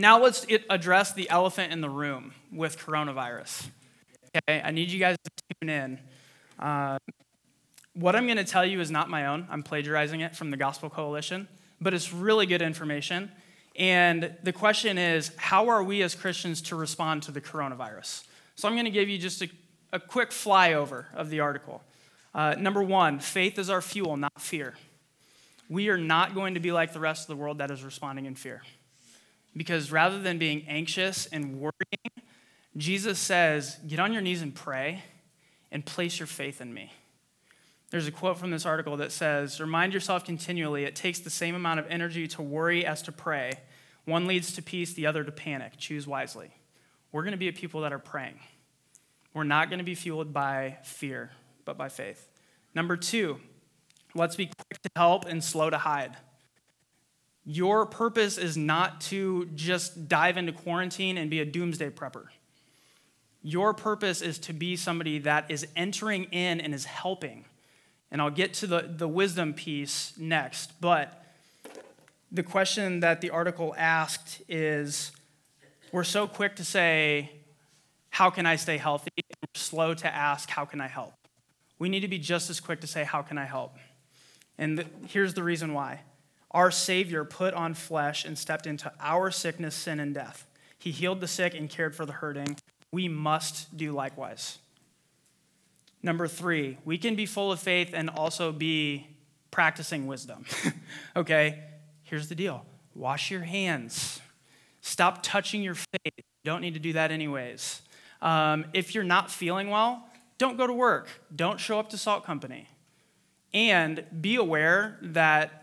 Now let's address the elephant in the room with coronavirus. Okay, I need you guys to tune in. Uh, what I'm going to tell you is not my own. I'm plagiarizing it from the Gospel Coalition, but it's really good information. And the question is how are we as Christians to respond to the coronavirus? So I'm going to give you just a, a quick flyover of the article. Uh, number one, faith is our fuel, not fear. We are not going to be like the rest of the world that is responding in fear. Because rather than being anxious and worrying, Jesus says, get on your knees and pray and place your faith in me. There's a quote from this article that says, Remind yourself continually it takes the same amount of energy to worry as to pray. One leads to peace, the other to panic. Choose wisely. We're going to be a people that are praying. We're not going to be fueled by fear, but by faith. Number two, let's be quick to help and slow to hide. Your purpose is not to just dive into quarantine and be a doomsday prepper. Your purpose is to be somebody that is entering in and is helping. And I'll get to the, the wisdom piece next. But the question that the article asked is we're so quick to say, How can I stay healthy? And we're slow to ask, How can I help? We need to be just as quick to say, How can I help? And the, here's the reason why our Savior put on flesh and stepped into our sickness, sin, and death. He healed the sick and cared for the hurting we must do likewise. Number three, we can be full of faith and also be practicing wisdom. okay, here's the deal wash your hands, stop touching your face. You don't need to do that anyways. Um, if you're not feeling well, don't go to work, don't show up to Salt Company. And be aware that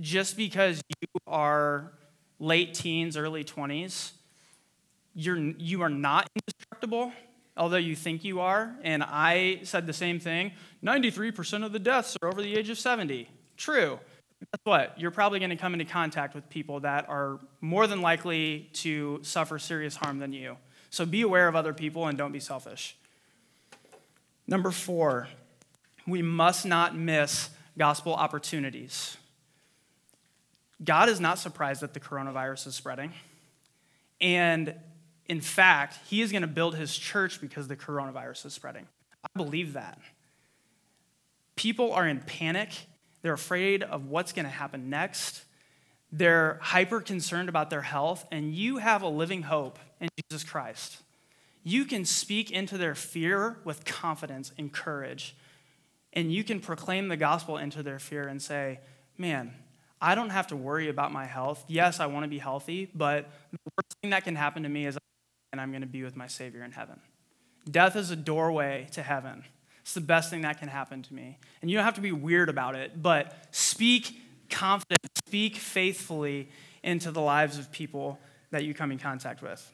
just because you are late teens, early 20s, you're, you are not indestructible, although you think you are. And I said the same thing 93% of the deaths are over the age of 70. True. Guess what? You're probably going to come into contact with people that are more than likely to suffer serious harm than you. So be aware of other people and don't be selfish. Number four, we must not miss gospel opportunities. God is not surprised that the coronavirus is spreading. And in fact, he is going to build his church because the coronavirus is spreading. I believe that. People are in panic. They're afraid of what's going to happen next. They're hyper concerned about their health, and you have a living hope in Jesus Christ. You can speak into their fear with confidence and courage, and you can proclaim the gospel into their fear and say, Man, I don't have to worry about my health. Yes, I want to be healthy, but the worst thing that can happen to me is and I'm going to be with my Savior in heaven. Death is a doorway to heaven. It's the best thing that can happen to me. And you don't have to be weird about it, but speak confidently, speak faithfully into the lives of people that you come in contact with.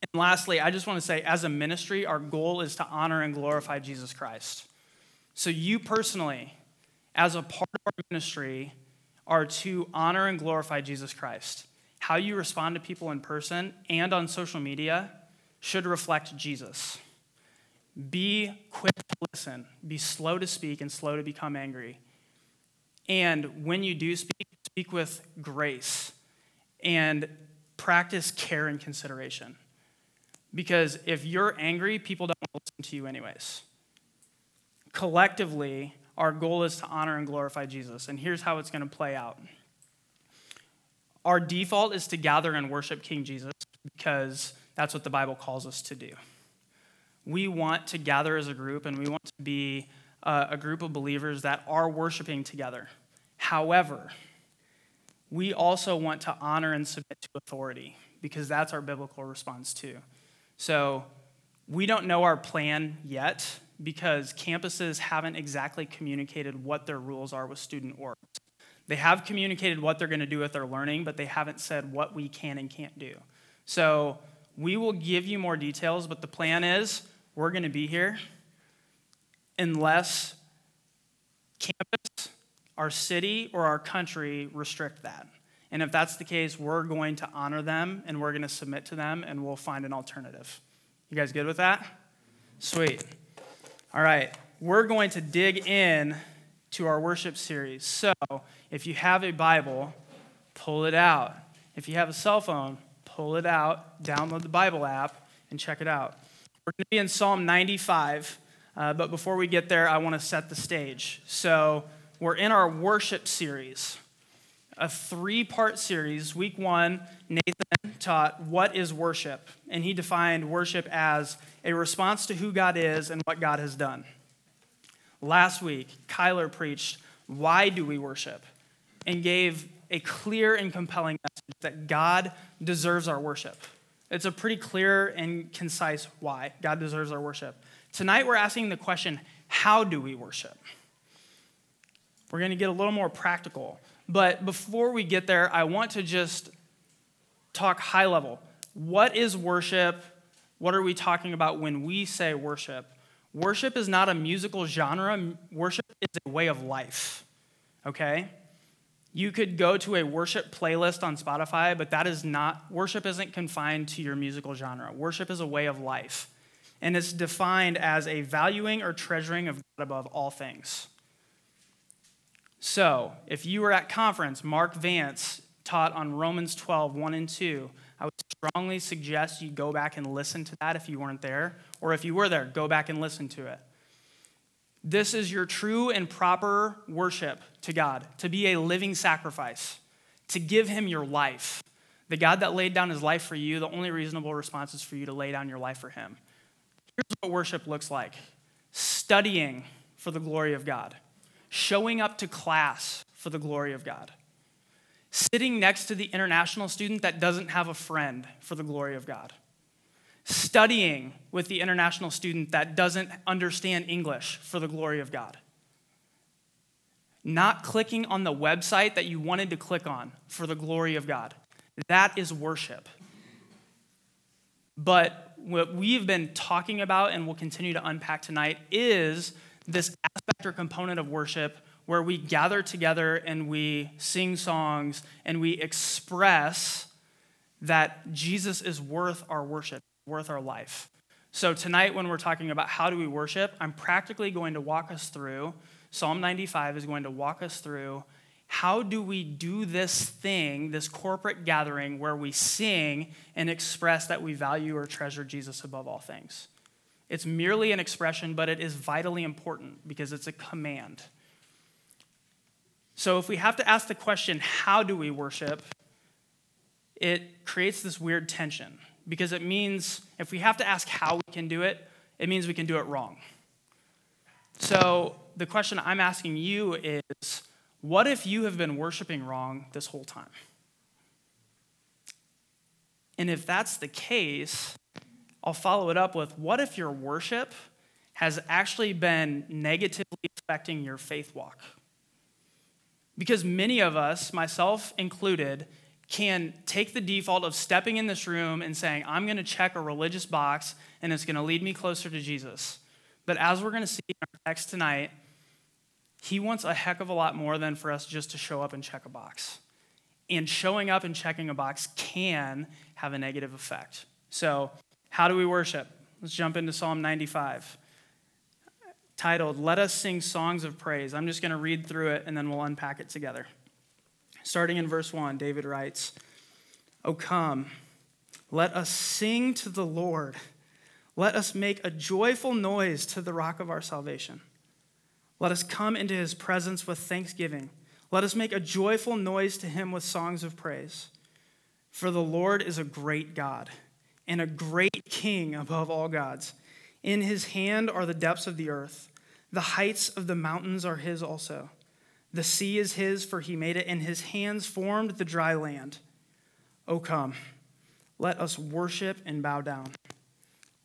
And lastly, I just want to say, as a ministry, our goal is to honor and glorify Jesus Christ. So, you personally, as a part of our ministry, are to honor and glorify Jesus Christ how you respond to people in person and on social media should reflect Jesus. Be quick to listen, be slow to speak, and slow to become angry. And when you do speak, speak with grace and practice care and consideration. Because if you're angry, people don't listen to you, anyways. Collectively, our goal is to honor and glorify Jesus. And here's how it's going to play out our default is to gather and worship King Jesus because that's what the Bible calls us to do. We want to gather as a group and we want to be uh, a group of believers that are worshiping together. However, we also want to honor and submit to authority because that's our biblical response too. So we don't know our plan yet because campuses haven't exactly communicated what their rules are with student orgs. They have communicated what they're going to do with their learning, but they haven't said what we can and can't do. So we will give you more details, but the plan is we're going to be here unless campus, our city, or our country restrict that. And if that's the case, we're going to honor them and we're going to submit to them and we'll find an alternative. You guys good with that? Sweet. All right. We're going to dig in to our worship series. So, if you have a Bible, pull it out. If you have a cell phone, pull it out, download the Bible app, and check it out. We're going to be in Psalm 95, uh, but before we get there, I want to set the stage. So, we're in our worship series, a three part series. Week one, Nathan taught what is worship, and he defined worship as a response to who God is and what God has done. Last week, Kyler preached, Why do we worship? and gave a clear and compelling message that God deserves our worship. It's a pretty clear and concise why God deserves our worship. Tonight, we're asking the question how do we worship? We're going to get a little more practical. But before we get there, I want to just talk high level. What is worship? What are we talking about when we say worship? Worship is not a musical genre, worship is a way of life. Okay? You could go to a worship playlist on Spotify, but that is not, worship isn't confined to your musical genre. Worship is a way of life. And it's defined as a valuing or treasuring of God above all things. So, if you were at conference, Mark Vance taught on Romans 12, 1 and 2. I would strongly suggest you go back and listen to that if you weren't there, or if you were there, go back and listen to it. This is your true and proper worship to God, to be a living sacrifice, to give Him your life. The God that laid down His life for you, the only reasonable response is for you to lay down your life for Him. Here's what worship looks like studying for the glory of God showing up to class for the glory of God, sitting next to the international student that doesn't have a friend for the glory of God, studying with the international student that doesn't understand English for the glory of God, not clicking on the website that you wanted to click on for the glory of God. That is worship. But what we've been talking about and will continue to unpack tonight is this aspect or component of worship where we gather together and we sing songs and we express that Jesus is worth our worship, worth our life. So, tonight, when we're talking about how do we worship, I'm practically going to walk us through. Psalm 95 is going to walk us through how do we do this thing, this corporate gathering where we sing and express that we value or treasure Jesus above all things. It's merely an expression, but it is vitally important because it's a command. So if we have to ask the question, how do we worship? It creates this weird tension because it means if we have to ask how we can do it, it means we can do it wrong. So the question I'm asking you is what if you have been worshiping wrong this whole time? And if that's the case, I'll follow it up with what if your worship has actually been negatively affecting your faith walk? Because many of us, myself included, can take the default of stepping in this room and saying, I'm going to check a religious box and it's going to lead me closer to Jesus. But as we're going to see in our text tonight, he wants a heck of a lot more than for us just to show up and check a box. And showing up and checking a box can have a negative effect. So how do we worship? Let's jump into Psalm 95, titled, Let Us Sing Songs of Praise. I'm just going to read through it and then we'll unpack it together. Starting in verse 1, David writes, O come, let us sing to the Lord. Let us make a joyful noise to the rock of our salvation. Let us come into his presence with thanksgiving. Let us make a joyful noise to him with songs of praise. For the Lord is a great God and a great king above all gods. In his hand are the depths of the earth. The heights of the mountains are his also. The sea is his, for he made it, and his hands formed the dry land. O come, let us worship and bow down.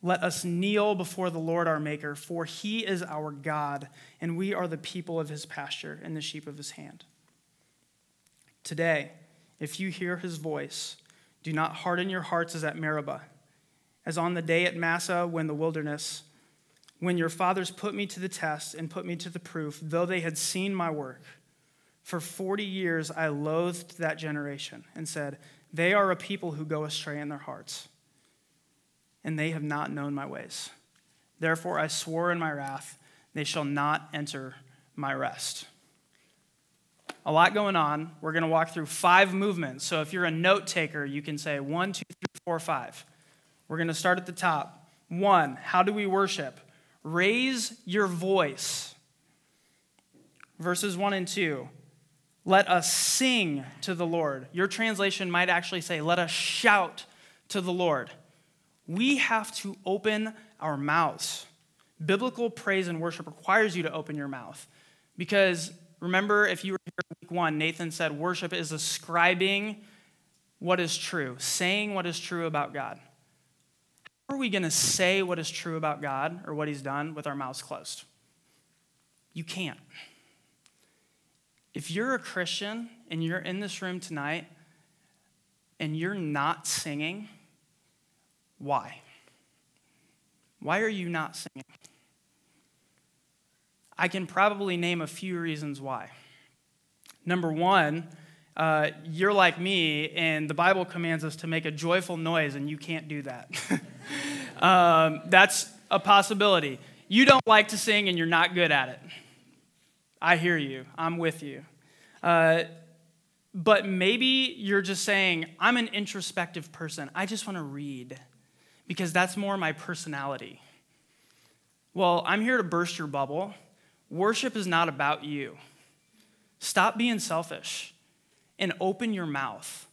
Let us kneel before the Lord our Maker, for he is our God, and we are the people of his pasture and the sheep of his hand. Today, if you hear his voice, do not harden your hearts as at Meribah as on the day at Massah when the wilderness, when your fathers put me to the test and put me to the proof, though they had seen my work. For 40 years I loathed that generation and said, They are a people who go astray in their hearts, and they have not known my ways. Therefore I swore in my wrath, They shall not enter my rest. a lot going on. We're going to walk through five movements. So if you're a note taker, you can say one, two, three, four, five. We're going to start at the top. One, how do we worship? Raise your voice. Verses one and two. Let us sing to the Lord. Your translation might actually say, let us shout to the Lord. We have to open our mouths. Biblical praise and worship requires you to open your mouth because remember, if you were here week one, Nathan said worship is ascribing what is true, saying what is true about God. Are we going to say what is true about God or what He's done with our mouths closed? You can't. If you're a Christian and you're in this room tonight and you're not singing, why? Why are you not singing? I can probably name a few reasons why. Number one, uh, you're like me, and the Bible commands us to make a joyful noise, and you can't do that. um, that's a possibility. You don't like to sing, and you're not good at it. I hear you. I'm with you. Uh, but maybe you're just saying, I'm an introspective person. I just want to read because that's more my personality. Well, I'm here to burst your bubble. Worship is not about you. Stop being selfish and open your mouth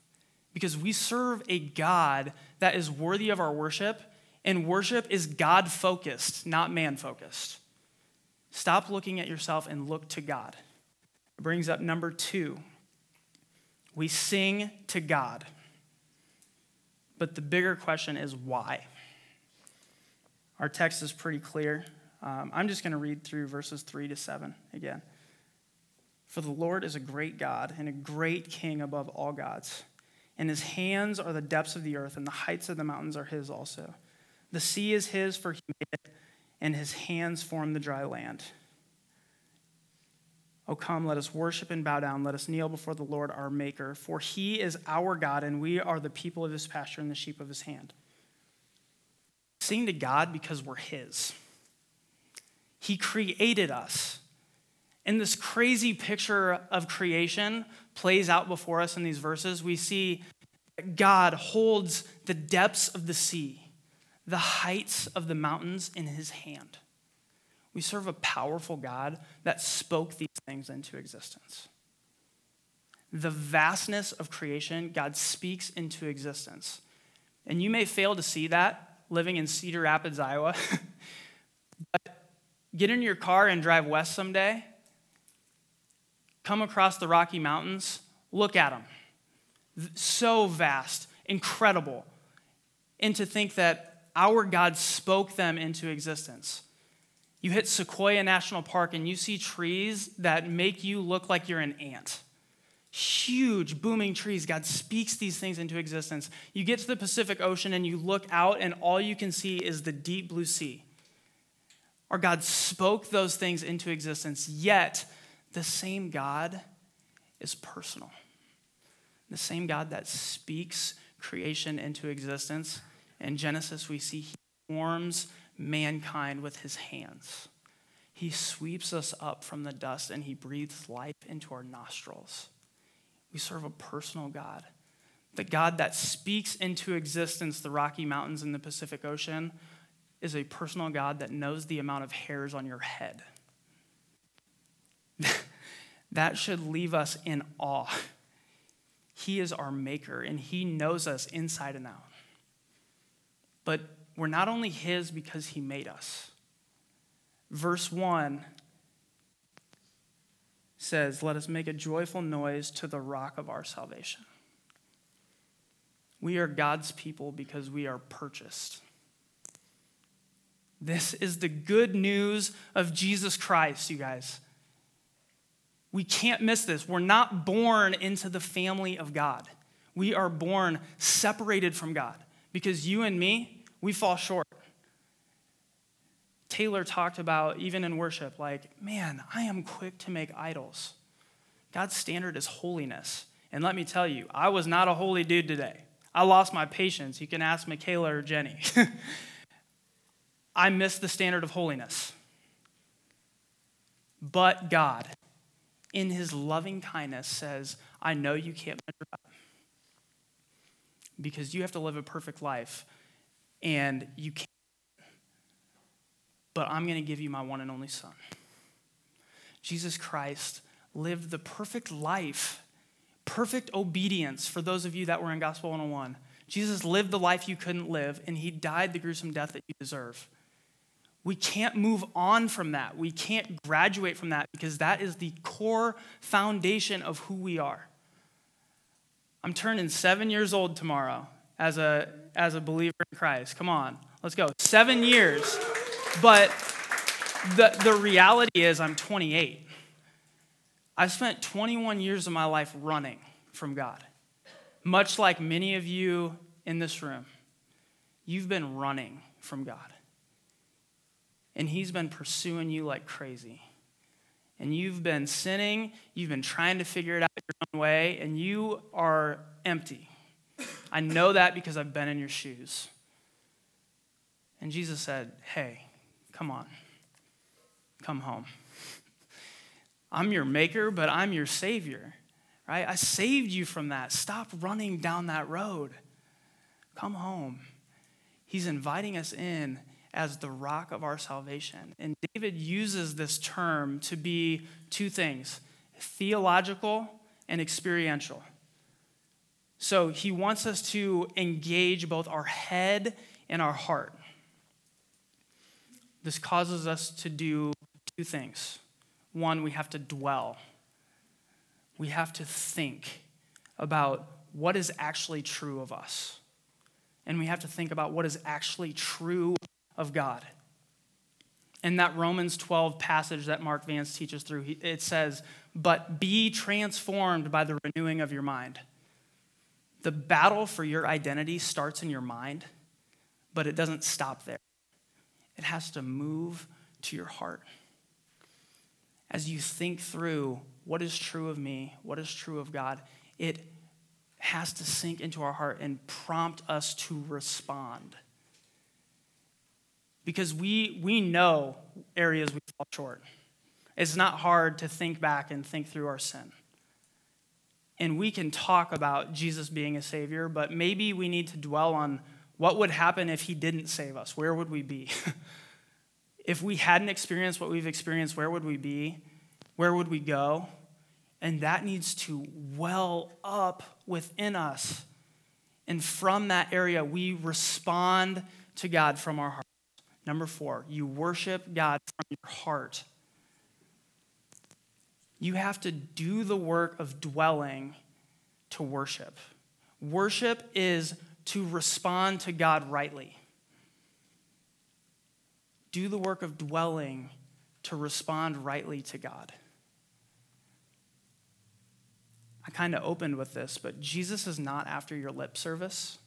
because we serve a God that is worthy of our worship, and worship is God focused, not man focused. Stop looking at yourself and look to God. It brings up number two we sing to God. But the bigger question is why? Our text is pretty clear. Um, I'm just going to read through verses 3 to 7 again. For the Lord is a great God and a great king above all gods. And his hands are the depths of the earth, and the heights of the mountains are his also. The sea is his, for he made it, and his hands form the dry land. Oh, come, let us worship and bow down. Let us kneel before the Lord our Maker, for he is our God, and we are the people of his pasture and the sheep of his hand. Sing to God because we're his. He created us. And this crazy picture of creation plays out before us in these verses. We see God holds the depths of the sea, the heights of the mountains in his hand. We serve a powerful God that spoke these things into existence. The vastness of creation, God speaks into existence. And you may fail to see that living in Cedar Rapids, Iowa. but get in your car and drive west someday, come across the Rocky Mountains, look at them. So vast, incredible. And to think that our God spoke them into existence. You hit Sequoia National Park and you see trees that make you look like you're an ant. Huge, booming trees. God speaks these things into existence. You get to the Pacific Ocean and you look out, and all you can see is the deep blue sea. Our God spoke those things into existence, yet the same God is personal. The same God that speaks creation into existence. In Genesis, we see he forms mankind with his hands. He sweeps us up from the dust and he breathes life into our nostrils. We serve a personal God. The God that speaks into existence the Rocky Mountains and the Pacific Ocean is a personal God that knows the amount of hairs on your head. That should leave us in awe. He is our maker and he knows us inside and out. But we're not only His because He made us. Verse 1 says, Let us make a joyful noise to the rock of our salvation. We are God's people because we are purchased. This is the good news of Jesus Christ, you guys. We can't miss this. We're not born into the family of God. We are born separated from God because you and me, we fall short. Taylor talked about, even in worship, like, man, I am quick to make idols. God's standard is holiness. And let me tell you, I was not a holy dude today. I lost my patience. You can ask Michaela or Jenny. I missed the standard of holiness. But God, in his loving kindness, says, I know you can't measure up because you have to live a perfect life and you can't. But I'm going to give you my one and only Son. Jesus Christ lived the perfect life, perfect obedience for those of you that were in Gospel 101. Jesus lived the life you couldn't live, and he died the gruesome death that you deserve. We can't move on from that. We can't graduate from that because that is the core foundation of who we are. I'm turning seven years old tomorrow as a, as a believer in Christ. Come on, let's go. Seven years. But the, the reality is, I'm 28. I spent 21 years of my life running from God. Much like many of you in this room, you've been running from God. And He's been pursuing you like crazy. And you've been sinning, you've been trying to figure it out your own way, and you are empty. I know that because I've been in your shoes. And Jesus said, Hey, come on, come home. I'm your maker, but I'm your savior, right? I saved you from that. Stop running down that road. Come home. He's inviting us in as the rock of our salvation. And David uses this term to be two things theological and experiential. So he wants us to engage both our head and our heart. This causes us to do two things. One, we have to dwell, we have to think about what is actually true of us. And we have to think about what is actually true of God. In that Romans 12 passage that Mark Vance teaches through, it says, But be transformed by the renewing of your mind. The battle for your identity starts in your mind, but it doesn't stop there. It has to move to your heart as you think through what is true of me, what is true of God, it has to sink into our heart and prompt us to respond. Because we, we know areas we fall short. It's not hard to think back and think through our sin. And we can talk about Jesus being a Savior, but maybe we need to dwell on what would happen if He didn't save us. Where would we be? if we hadn't experienced what we've experienced, where would we be? Where would we go? And that needs to well up within us. And from that area, we respond to God from our heart. Number four, you worship God from your heart. You have to do the work of dwelling to worship. Worship is to respond to God rightly do the work of dwelling to respond rightly to God. I kind of opened with this, but Jesus is not after your lip service.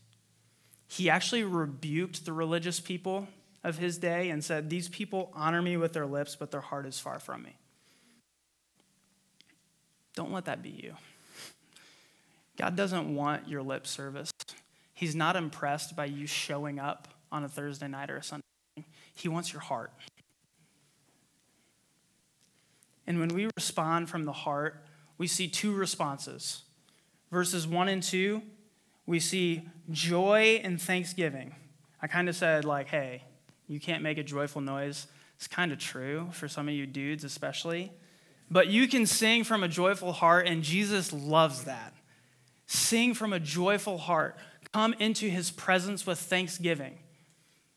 He actually rebuked the religious people of his day and said, These people honor me with their lips, but their heart is far from me. Don't let that be you. God doesn't want your lip service. He's not impressed by you showing up on a Thursday night or a Sunday he wants your heart. And when we respond from the heart, we see two responses. Verses 1 and 2, we see joy and thanksgiving. I kind of said, like, hey, you can't make a joyful noise. It's kind of true for some of you dudes, especially. But you can sing from a joyful heart, and Jesus loves that. Sing from a joyful heart. Come into his presence with thanksgiving.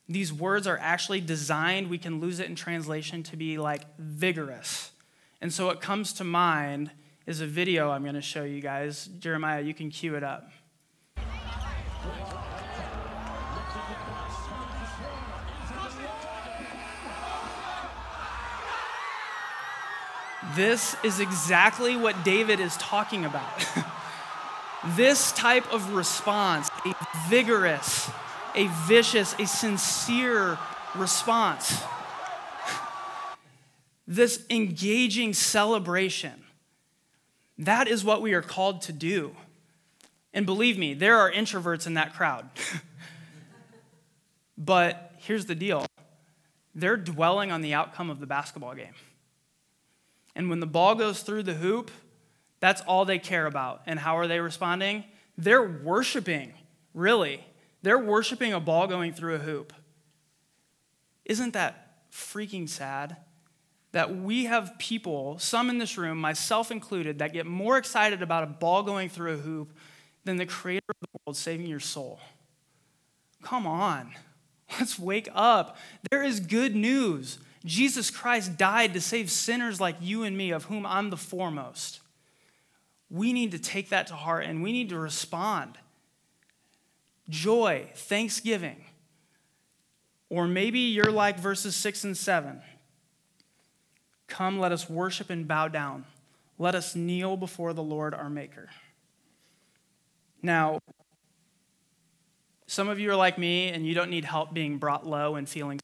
These words are actually designed, we can lose it in translation, to be like vigorous. And so what comes to mind is a video I'm going to show you guys. Jeremiah, you can cue it up. This is exactly what David is talking about. this type of response, a vigorous, a vicious, a sincere response. This engaging celebration. That is what we are called to do. And believe me, there are introverts in that crowd. but here's the deal they're dwelling on the outcome of the basketball game. And when the ball goes through the hoop, that's all they care about. And how are they responding? They're worshiping, really. They're worshiping a ball going through a hoop. Isn't that freaking sad? That we have people, some in this room, myself included, that get more excited about a ball going through a hoop than the creator of the world saving your soul. Come on. Let's wake up. There is good news. Jesus Christ died to save sinners like you and me, of whom I'm the foremost. We need to take that to heart and we need to respond. Joy, thanksgiving. Or maybe you're like verses 6 and 7. Come, let us worship and bow down. Let us kneel before the Lord our Maker. Now, some of you are like me and you don't need help being brought low and feeling.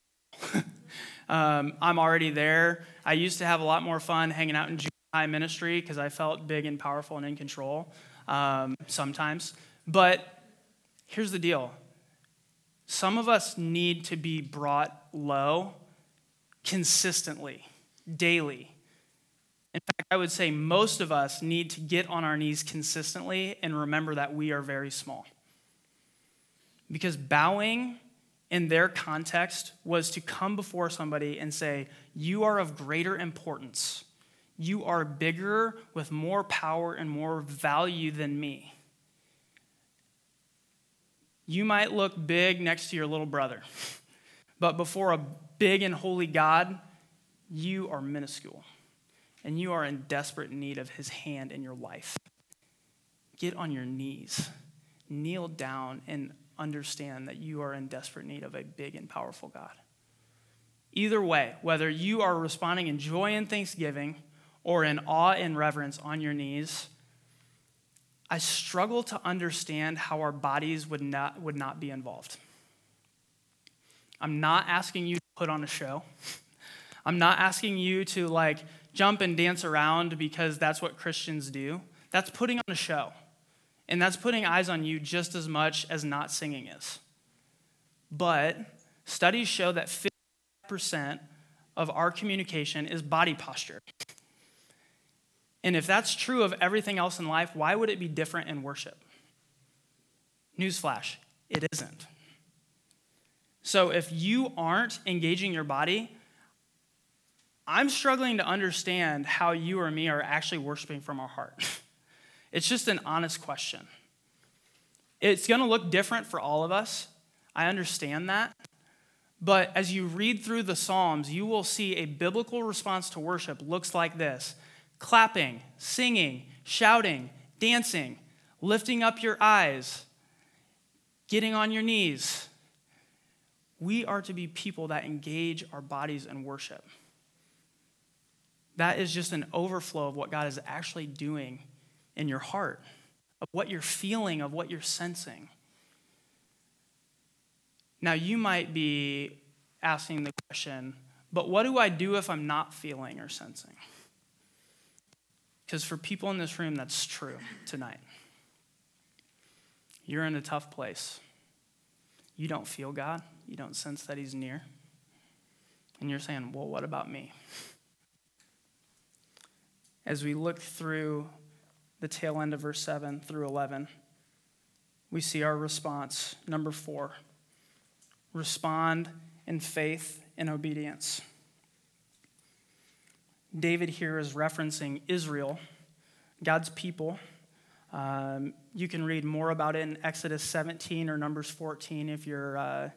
um, I'm already there. I used to have a lot more fun hanging out in junior high ministry because I felt big and powerful and in control um, sometimes. But here's the deal some of us need to be brought low consistently, daily. In fact, I would say most of us need to get on our knees consistently and remember that we are very small. Because bowing in their context was to come before somebody and say, You are of greater importance. You are bigger with more power and more value than me. You might look big next to your little brother, but before a big and holy God, you are minuscule and you are in desperate need of his hand in your life. Get on your knees, kneel down, and understand that you are in desperate need of a big and powerful God. Either way, whether you are responding in joy and thanksgiving or in awe and reverence on your knees, I struggle to understand how our bodies would not, would not be involved. I'm not asking you to put on a show. I'm not asking you to like jump and dance around because that's what Christians do. That's putting on a show. And that's putting eyes on you just as much as not singing is. But studies show that 50% of our communication is body posture. And if that's true of everything else in life, why would it be different in worship? Newsflash, it isn't. So if you aren't engaging your body, I'm struggling to understand how you or me are actually worshiping from our heart. It's just an honest question. It's going to look different for all of us. I understand that. But as you read through the Psalms, you will see a biblical response to worship looks like this clapping, singing, shouting, dancing, lifting up your eyes, getting on your knees. We are to be people that engage our bodies in worship. That is just an overflow of what God is actually doing in your heart, of what you're feeling, of what you're sensing. Now, you might be asking the question, but what do I do if I'm not feeling or sensing? Because for people in this room, that's true tonight. You're in a tough place. You don't feel God, you don't sense that He's near. And you're saying, well, what about me? As we look through the tail end of verse 7 through 11, we see our response. Number four respond in faith and obedience. David here is referencing Israel, God's people. Um, you can read more about it in Exodus 17 or Numbers 14 if you're uh,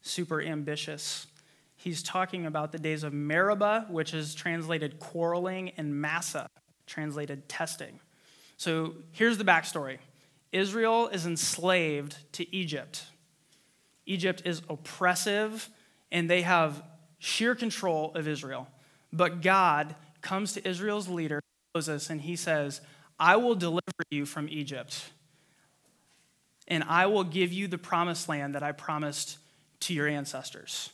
super ambitious. He's talking about the days of Meribah, which is translated quarreling, and Massah, translated testing. So here's the backstory Israel is enslaved to Egypt. Egypt is oppressive, and they have sheer control of Israel. But God comes to Israel's leader, Moses, and he says, I will deliver you from Egypt, and I will give you the promised land that I promised to your ancestors.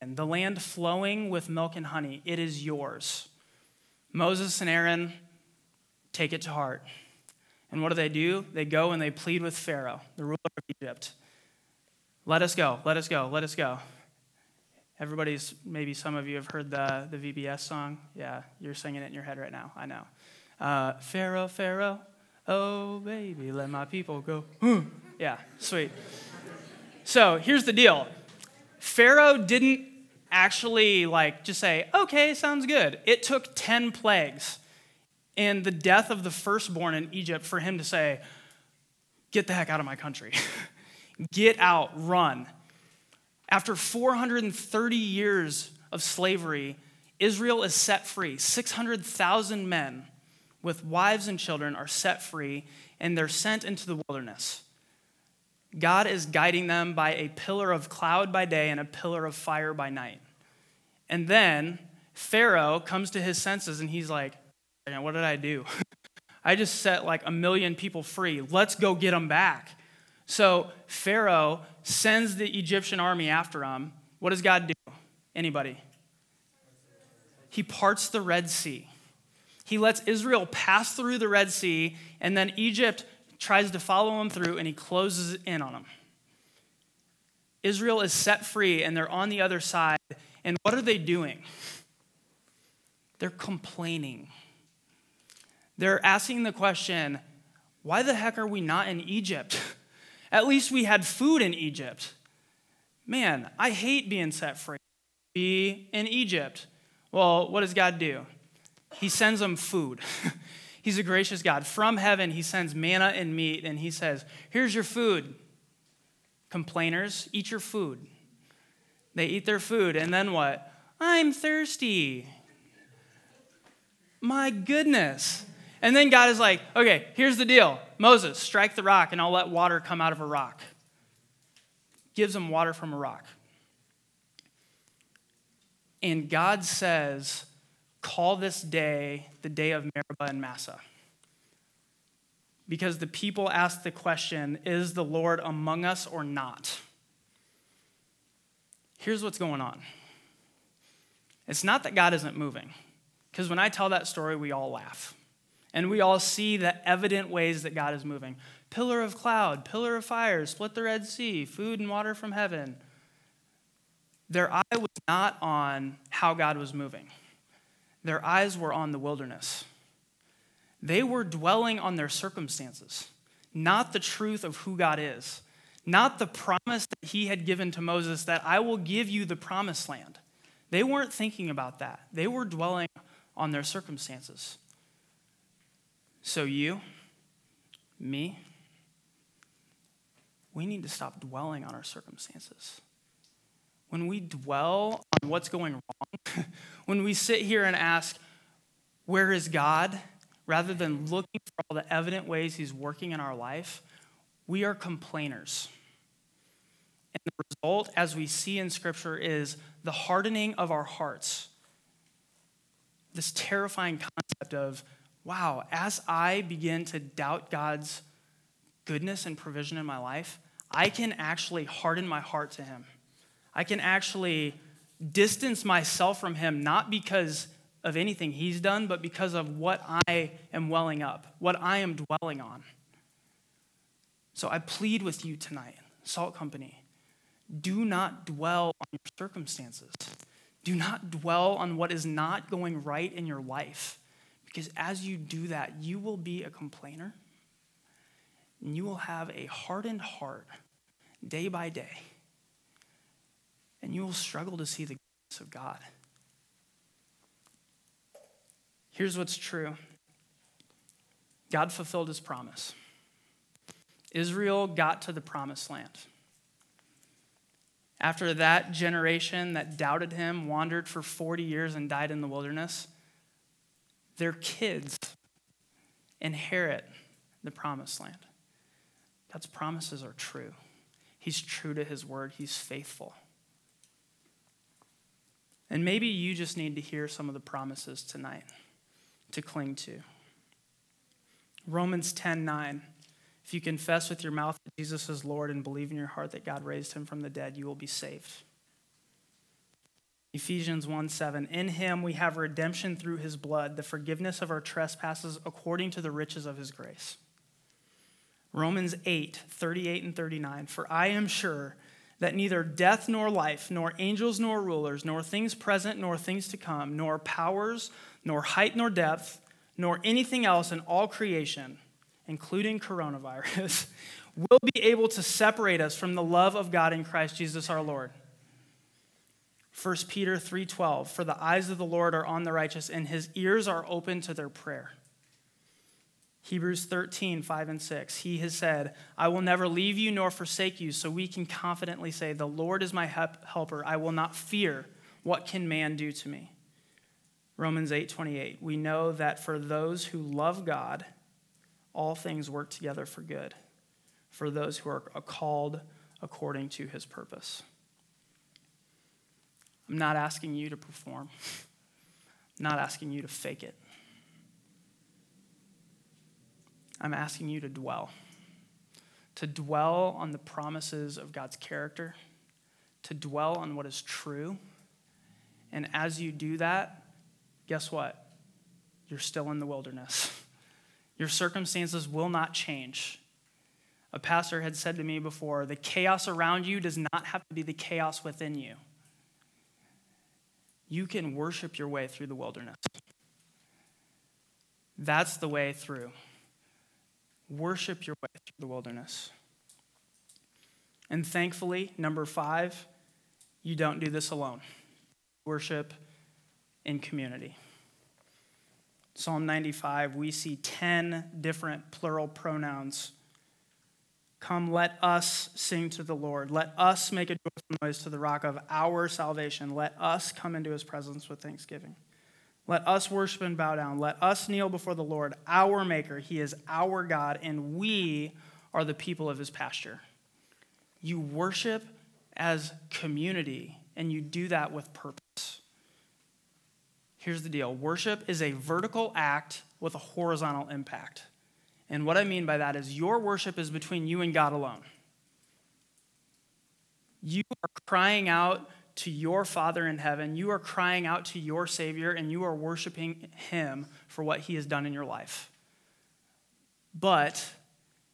And the land flowing with milk and honey, it is yours. Moses and Aaron take it to heart. And what do they do? They go and they plead with Pharaoh, the ruler of Egypt. Let us go, let us go, let us go. Everybody's, maybe some of you have heard the, the VBS song. Yeah, you're singing it in your head right now. I know. Uh, Pharaoh, Pharaoh, oh baby, let my people go. yeah, sweet. So here's the deal Pharaoh didn't actually like just say, okay, sounds good. It took 10 plagues and the death of the firstborn in Egypt for him to say, get the heck out of my country. get out, run. After 430 years of slavery, Israel is set free. 600,000 men with wives and children are set free, and they're sent into the wilderness. God is guiding them by a pillar of cloud by day and a pillar of fire by night. And then Pharaoh comes to his senses and he's like, What did I do? I just set like a million people free. Let's go get them back. So Pharaoh sends the Egyptian army after him. What does God do? Anybody? He parts the Red Sea. He lets Israel pass through the Red Sea, and then Egypt tries to follow him through, and he closes in on them. Israel is set free, and they're on the other side. And what are they doing? They're complaining. They're asking the question why the heck are we not in Egypt? At least we had food in Egypt. Man, I hate being set free. Be in Egypt. Well, what does God do? He sends them food. He's a gracious God. From heaven, He sends manna and meat, and He says, Here's your food. Complainers, eat your food. They eat their food, and then what? I'm thirsty. My goodness. And then God is like, okay, here's the deal Moses, strike the rock, and I'll let water come out of a rock. Gives them water from a rock. And God says, call this day the day of Meribah and Massah. Because the people ask the question, is the Lord among us or not? Here's what's going on it's not that God isn't moving, because when I tell that story, we all laugh. And we all see the evident ways that God is moving pillar of cloud, pillar of fire, split the Red Sea, food and water from heaven. Their eye was not on how God was moving, their eyes were on the wilderness. They were dwelling on their circumstances, not the truth of who God is, not the promise that He had given to Moses that I will give you the promised land. They weren't thinking about that, they were dwelling on their circumstances. So, you, me, we need to stop dwelling on our circumstances. When we dwell on what's going wrong, when we sit here and ask, Where is God? rather than looking for all the evident ways He's working in our life, we are complainers. And the result, as we see in Scripture, is the hardening of our hearts. This terrifying concept of wow, as I begin to doubt God's goodness and provision in my life, I can actually harden my heart to Him. I can actually distance myself from Him, not because of anything He's done, but because of what I am welling up, what I am dwelling on. So I plead with you tonight, Salt Company, do not dwell on your circumstances. Do not dwell on what is not going right in your life. Because as you do that, you will be a complainer and you will have a hardened heart day by day. And you will struggle to see the goodness of God. Here's what's true God fulfilled his promise. Israel got to the promised land. After that generation that doubted him wandered for 40 years and died in the wilderness, their kids inherit the promised land. God's promises are true. He's true to his word, he's faithful. And maybe you just need to hear some of the promises tonight to cling to. Romans 10 9. If you confess with your mouth that Jesus is Lord and believe in your heart that God raised him from the dead, you will be saved. Ephesians 1 7. In him we have redemption through his blood, the forgiveness of our trespasses according to the riches of his grace. Romans 8 38 and 39. For I am sure that neither death nor life, nor angels nor rulers, nor things present nor things to come, nor powers, nor height nor depth, nor anything else in all creation, including coronavirus, will be able to separate us from the love of God in Christ Jesus our Lord. 1 Peter 3:12 For the eyes of the Lord are on the righteous and his ears are open to their prayer. Hebrews 13, 5 and 6. He has said, I will never leave you nor forsake you, so we can confidently say, The Lord is my helper. I will not fear. What can man do to me? Romans 8, 28. We know that for those who love God, all things work together for good, for those who are called according to his purpose. I'm not asking you to perform, I'm not asking you to fake it. I'm asking you to dwell. To dwell on the promises of God's character, to dwell on what is true. And as you do that, guess what? You're still in the wilderness. Your circumstances will not change. A pastor had said to me before the chaos around you does not have to be the chaos within you. You can worship your way through the wilderness. That's the way through. Worship your way through the wilderness. And thankfully, number five, you don't do this alone. Worship in community. Psalm 95, we see 10 different plural pronouns. Come, let us sing to the Lord. Let us make a joyful noise to the rock of our salvation. Let us come into his presence with thanksgiving. Let us worship and bow down. Let us kneel before the Lord, our Maker. He is our God, and we are the people of his pasture. You worship as community, and you do that with purpose. Here's the deal worship is a vertical act with a horizontal impact. And what I mean by that is your worship is between you and God alone. You are crying out to your Father in heaven. You are crying out to your Savior and you are worshiping Him for what He has done in your life. But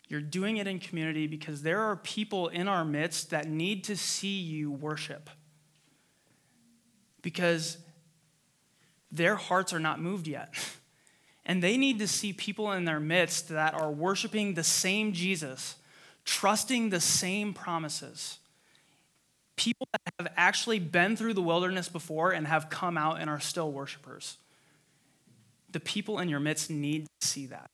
you're doing it in community because there are people in our midst that need to see you worship. Because their hearts are not moved yet. And they need to see people in their midst that are worshiping the same Jesus, trusting the same promises people that have actually been through the wilderness before and have come out and are still worshipers. The people in your midst need to see that.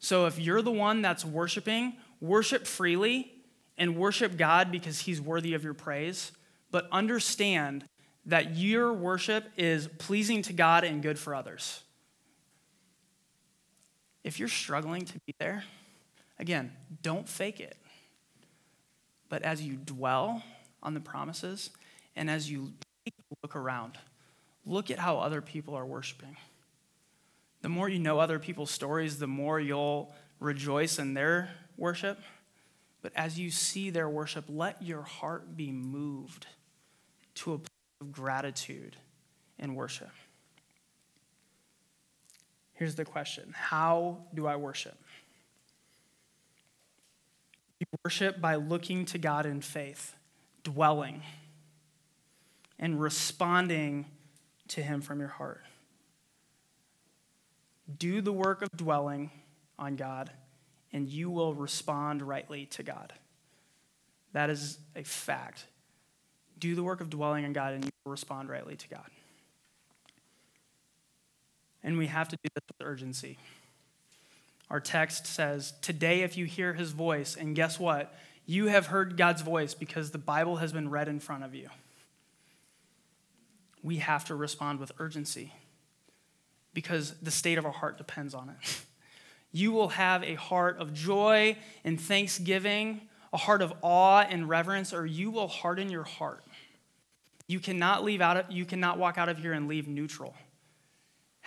So if you're the one that's worshiping, worship freely and worship God because he's worthy of your praise, but understand that your worship is pleasing to God and good for others. If you're struggling to be there, again, don't fake it. But as you dwell on the promises and as you look around, look at how other people are worshiping. The more you know other people's stories, the more you'll rejoice in their worship. But as you see their worship, let your heart be moved to a place of gratitude and worship. Here's the question How do I worship? You worship by looking to God in faith, dwelling, and responding to Him from your heart. Do the work of dwelling on God, and you will respond rightly to God. That is a fact. Do the work of dwelling on God, and you will respond rightly to God. And we have to do this with urgency. Our text says, Today, if you hear his voice, and guess what? You have heard God's voice because the Bible has been read in front of you. We have to respond with urgency because the state of our heart depends on it. You will have a heart of joy and thanksgiving, a heart of awe and reverence, or you will harden your heart. You cannot leave out of, you cannot walk out of here and leave neutral.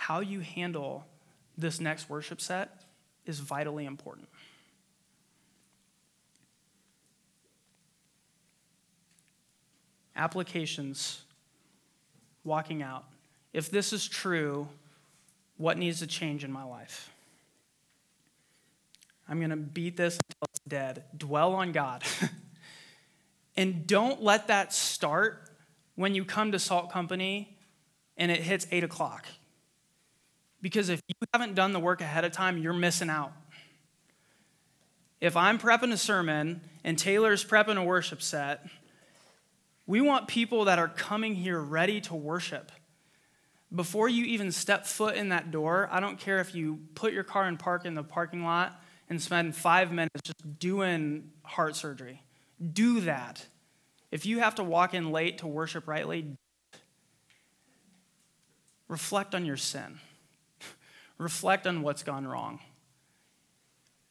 How you handle this next worship set is vitally important. Applications, walking out. If this is true, what needs to change in my life? I'm going to beat this until it's dead. Dwell on God. And don't let that start when you come to Salt Company and it hits 8 o'clock. Because if you haven't done the work ahead of time, you're missing out. If I'm prepping a sermon and Taylor's prepping a worship set, we want people that are coming here ready to worship. Before you even step foot in that door, I don't care if you put your car and park in the parking lot and spend five minutes just doing heart surgery. Do that. If you have to walk in late to worship rightly, reflect on your sin. Reflect on what's gone wrong.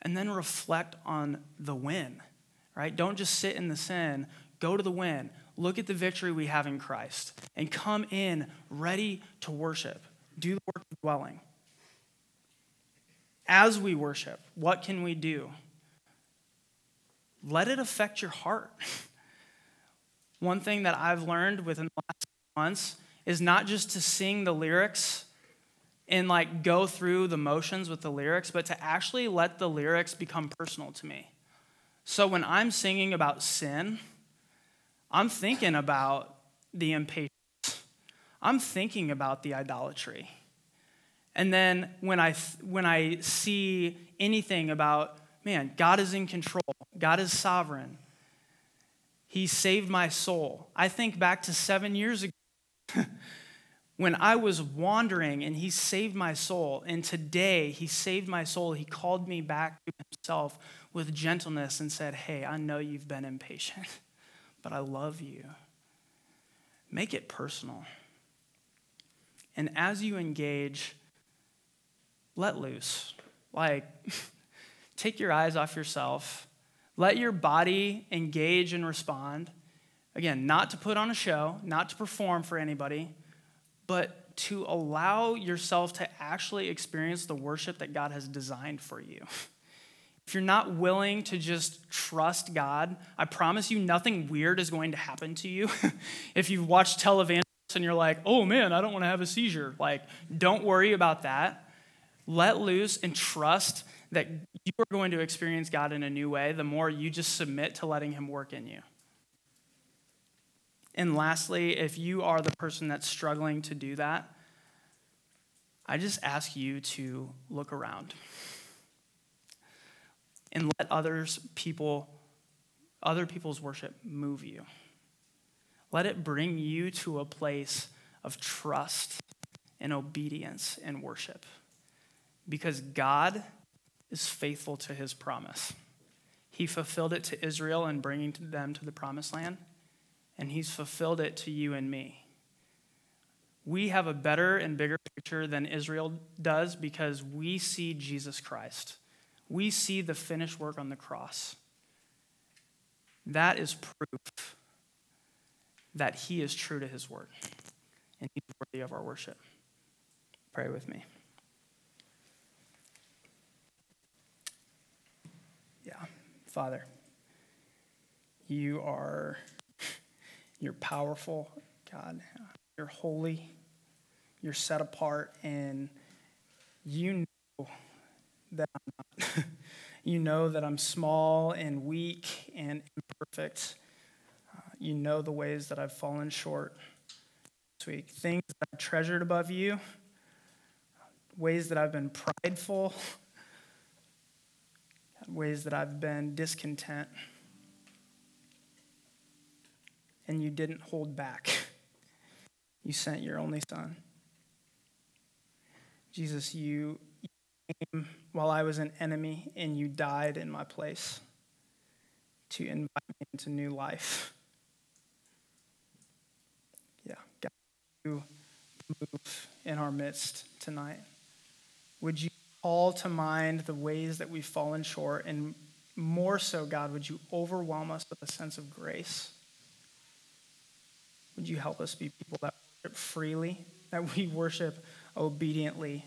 And then reflect on the win, right? Don't just sit in the sin, go to the win. Look at the victory we have in Christ and come in ready to worship. Do the work of dwelling. As we worship, what can we do? Let it affect your heart. One thing that I've learned within the last months is not just to sing the lyrics and like go through the motions with the lyrics, but to actually let the lyrics become personal to me. So when I'm singing about sin, I'm thinking about the impatience. I'm thinking about the idolatry. And then when I, when I see anything about, man, God is in control, God is sovereign, he saved my soul. I think back to seven years ago when I was wandering and He saved my soul. And today He saved my soul. He called me back to Himself with gentleness and said, Hey, I know you've been impatient, but I love you. Make it personal. And as you engage, let loose. Like, take your eyes off yourself let your body engage and respond. Again, not to put on a show, not to perform for anybody, but to allow yourself to actually experience the worship that God has designed for you. If you're not willing to just trust God, I promise you nothing weird is going to happen to you. if you've watched televangelists and you're like, oh man, I don't want to have a seizure, like, don't worry about that. Let loose and trust that you are going to experience God in a new way the more you just submit to letting Him work in you. And lastly, if you are the person that's struggling to do that, I just ask you to look around and let others people other people's worship move you. Let it bring you to a place of trust and obedience and worship. Because God is faithful to his promise. He fulfilled it to Israel in bringing them to the promised land, and he's fulfilled it to you and me. We have a better and bigger picture than Israel does because we see Jesus Christ. We see the finished work on the cross. That is proof that he is true to his word and he's worthy of our worship. Pray with me. Yeah, Father, you are you're powerful, God. You're holy. You're set apart and you know that I'm not. you know that I'm small and weak and imperfect. Uh, you know the ways that I've fallen short this week. Things that I've treasured above you, ways that I've been prideful, ways that I've been discontent. And you didn't hold back. You sent your only son. Jesus, you came while I was an enemy and you died in my place to invite me into new life. Yeah, God, you move in our midst tonight. Would you call to mind the ways that we've fallen short, and more so, God, would you overwhelm us with a sense of grace? Would you help us be people that worship freely, that we worship obediently,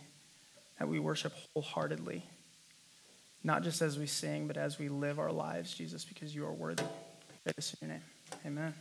that we worship wholeheartedly? Not just as we sing, but as we live our lives, Jesus, because you are worthy. In your name. Amen.